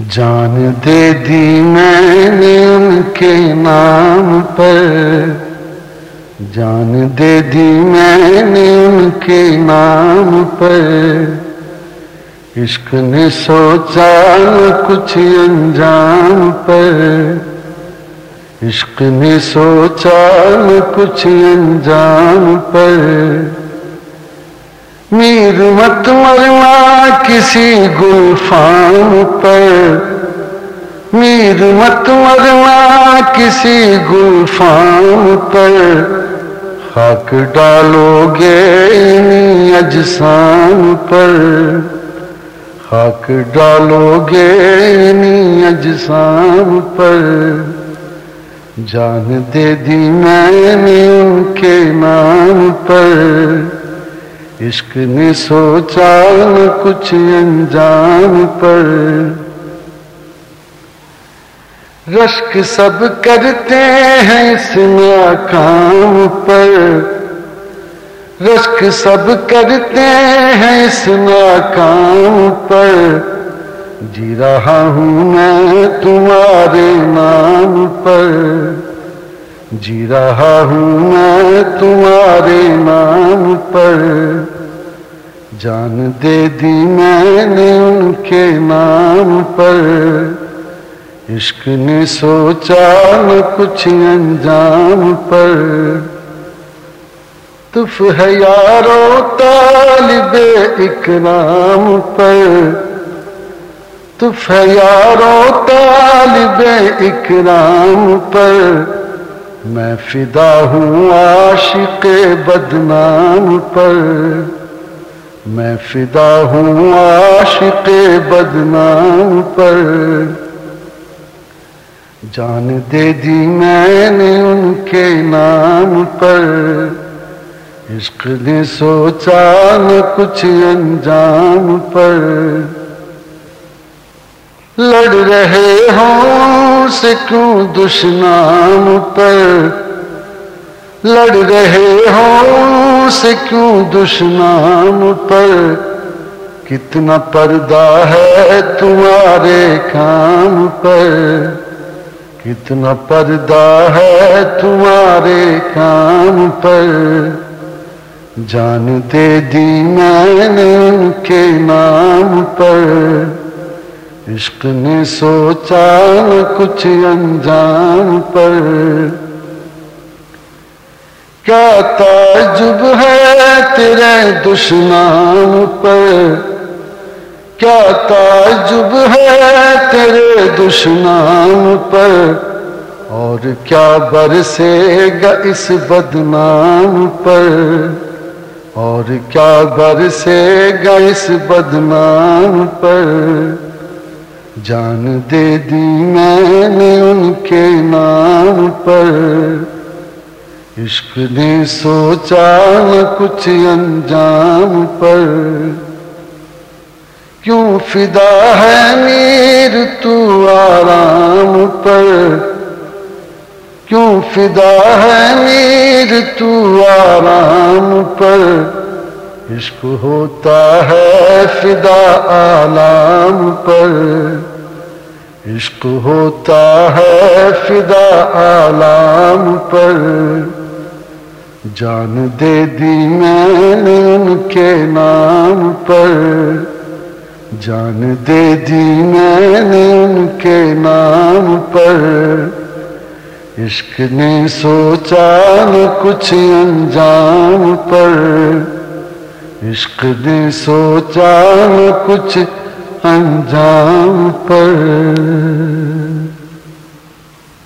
जान दे दी मैंने उनके नाम पर। जान दे दी मैंने उनके नाम पर। इश्क ने सोचा कुछ अंजाम पर। इश्क ने सोचा कुछ अंजाम पर। मीर मत मरना किसी गुलफाम पर। मीर मत मरना किसी गुलफाम पर। खाक डालोगे इन्हीं अजसाम पर। खाक डालोगे इन्हीं अजसाम पर। जान दे दी मैंने उनके नाम पर। इश्क ने सोचा न कुछ अनजान पर। रश्क सब करते हैं इस नाकाम पर। रश्क सब करते हैं इस नाकाम पर। जी रहा हूँ मैं तुम्हारे नाम पर। जी रहा हूँ मैं तुम्हारे नाम पर। जान दे दी मैंने उनके नाम पर। इश्क ने सोचा न कुछ अंजाम पर। तुफ है यारो तालिब इकराम पर। तुफ है यारो तालिब इकराम पर। मैं फिदा हूँ आशिक बदनाम पर। मैं फिदा हूँ आशिक बदनाम पर। जान दे दी मैंने उनके नाम पर। इश्क ने सोचा न कुछ अंजाम पर। लड़ रहे हो से क्यों दुश्नाम पर लड़ रहे हो? से क्यों दुश्नाम पर? कितना पर्दा है तुम्हारे काम पर? कितना पर्दा है तुम्हारे काम पर? जान दे दी मैंने उनके नाम पर। इश्क ने सोचा कुछ अनजान पर। क्या ताजुब है तेरे दुश्मन पर? क्या ताजुब है तेरे दुश्मन पर? और क्या बरसेगा इस बदनाम पर? और क्या बरसेगा इस बदनाम पर? जान दे दी मैंने उनके नाम पर। इश्क ने सोचा न कुछ अंजाम पर। क्यों फिदा है मीर तू आराम पर? क्यों फिदा है मीर तू आराम पर? इश्क होता है फिदा आलाम पर। इश्क होता है फिदा आलाम पर। जान दे दी मैंने उनके नाम पर। जान दे दी मैंने उनके नाम पर। इश्क ने सोचा न कुछ अंजाम पर। इश्क ने सोचा न कुछ अंजाम पर।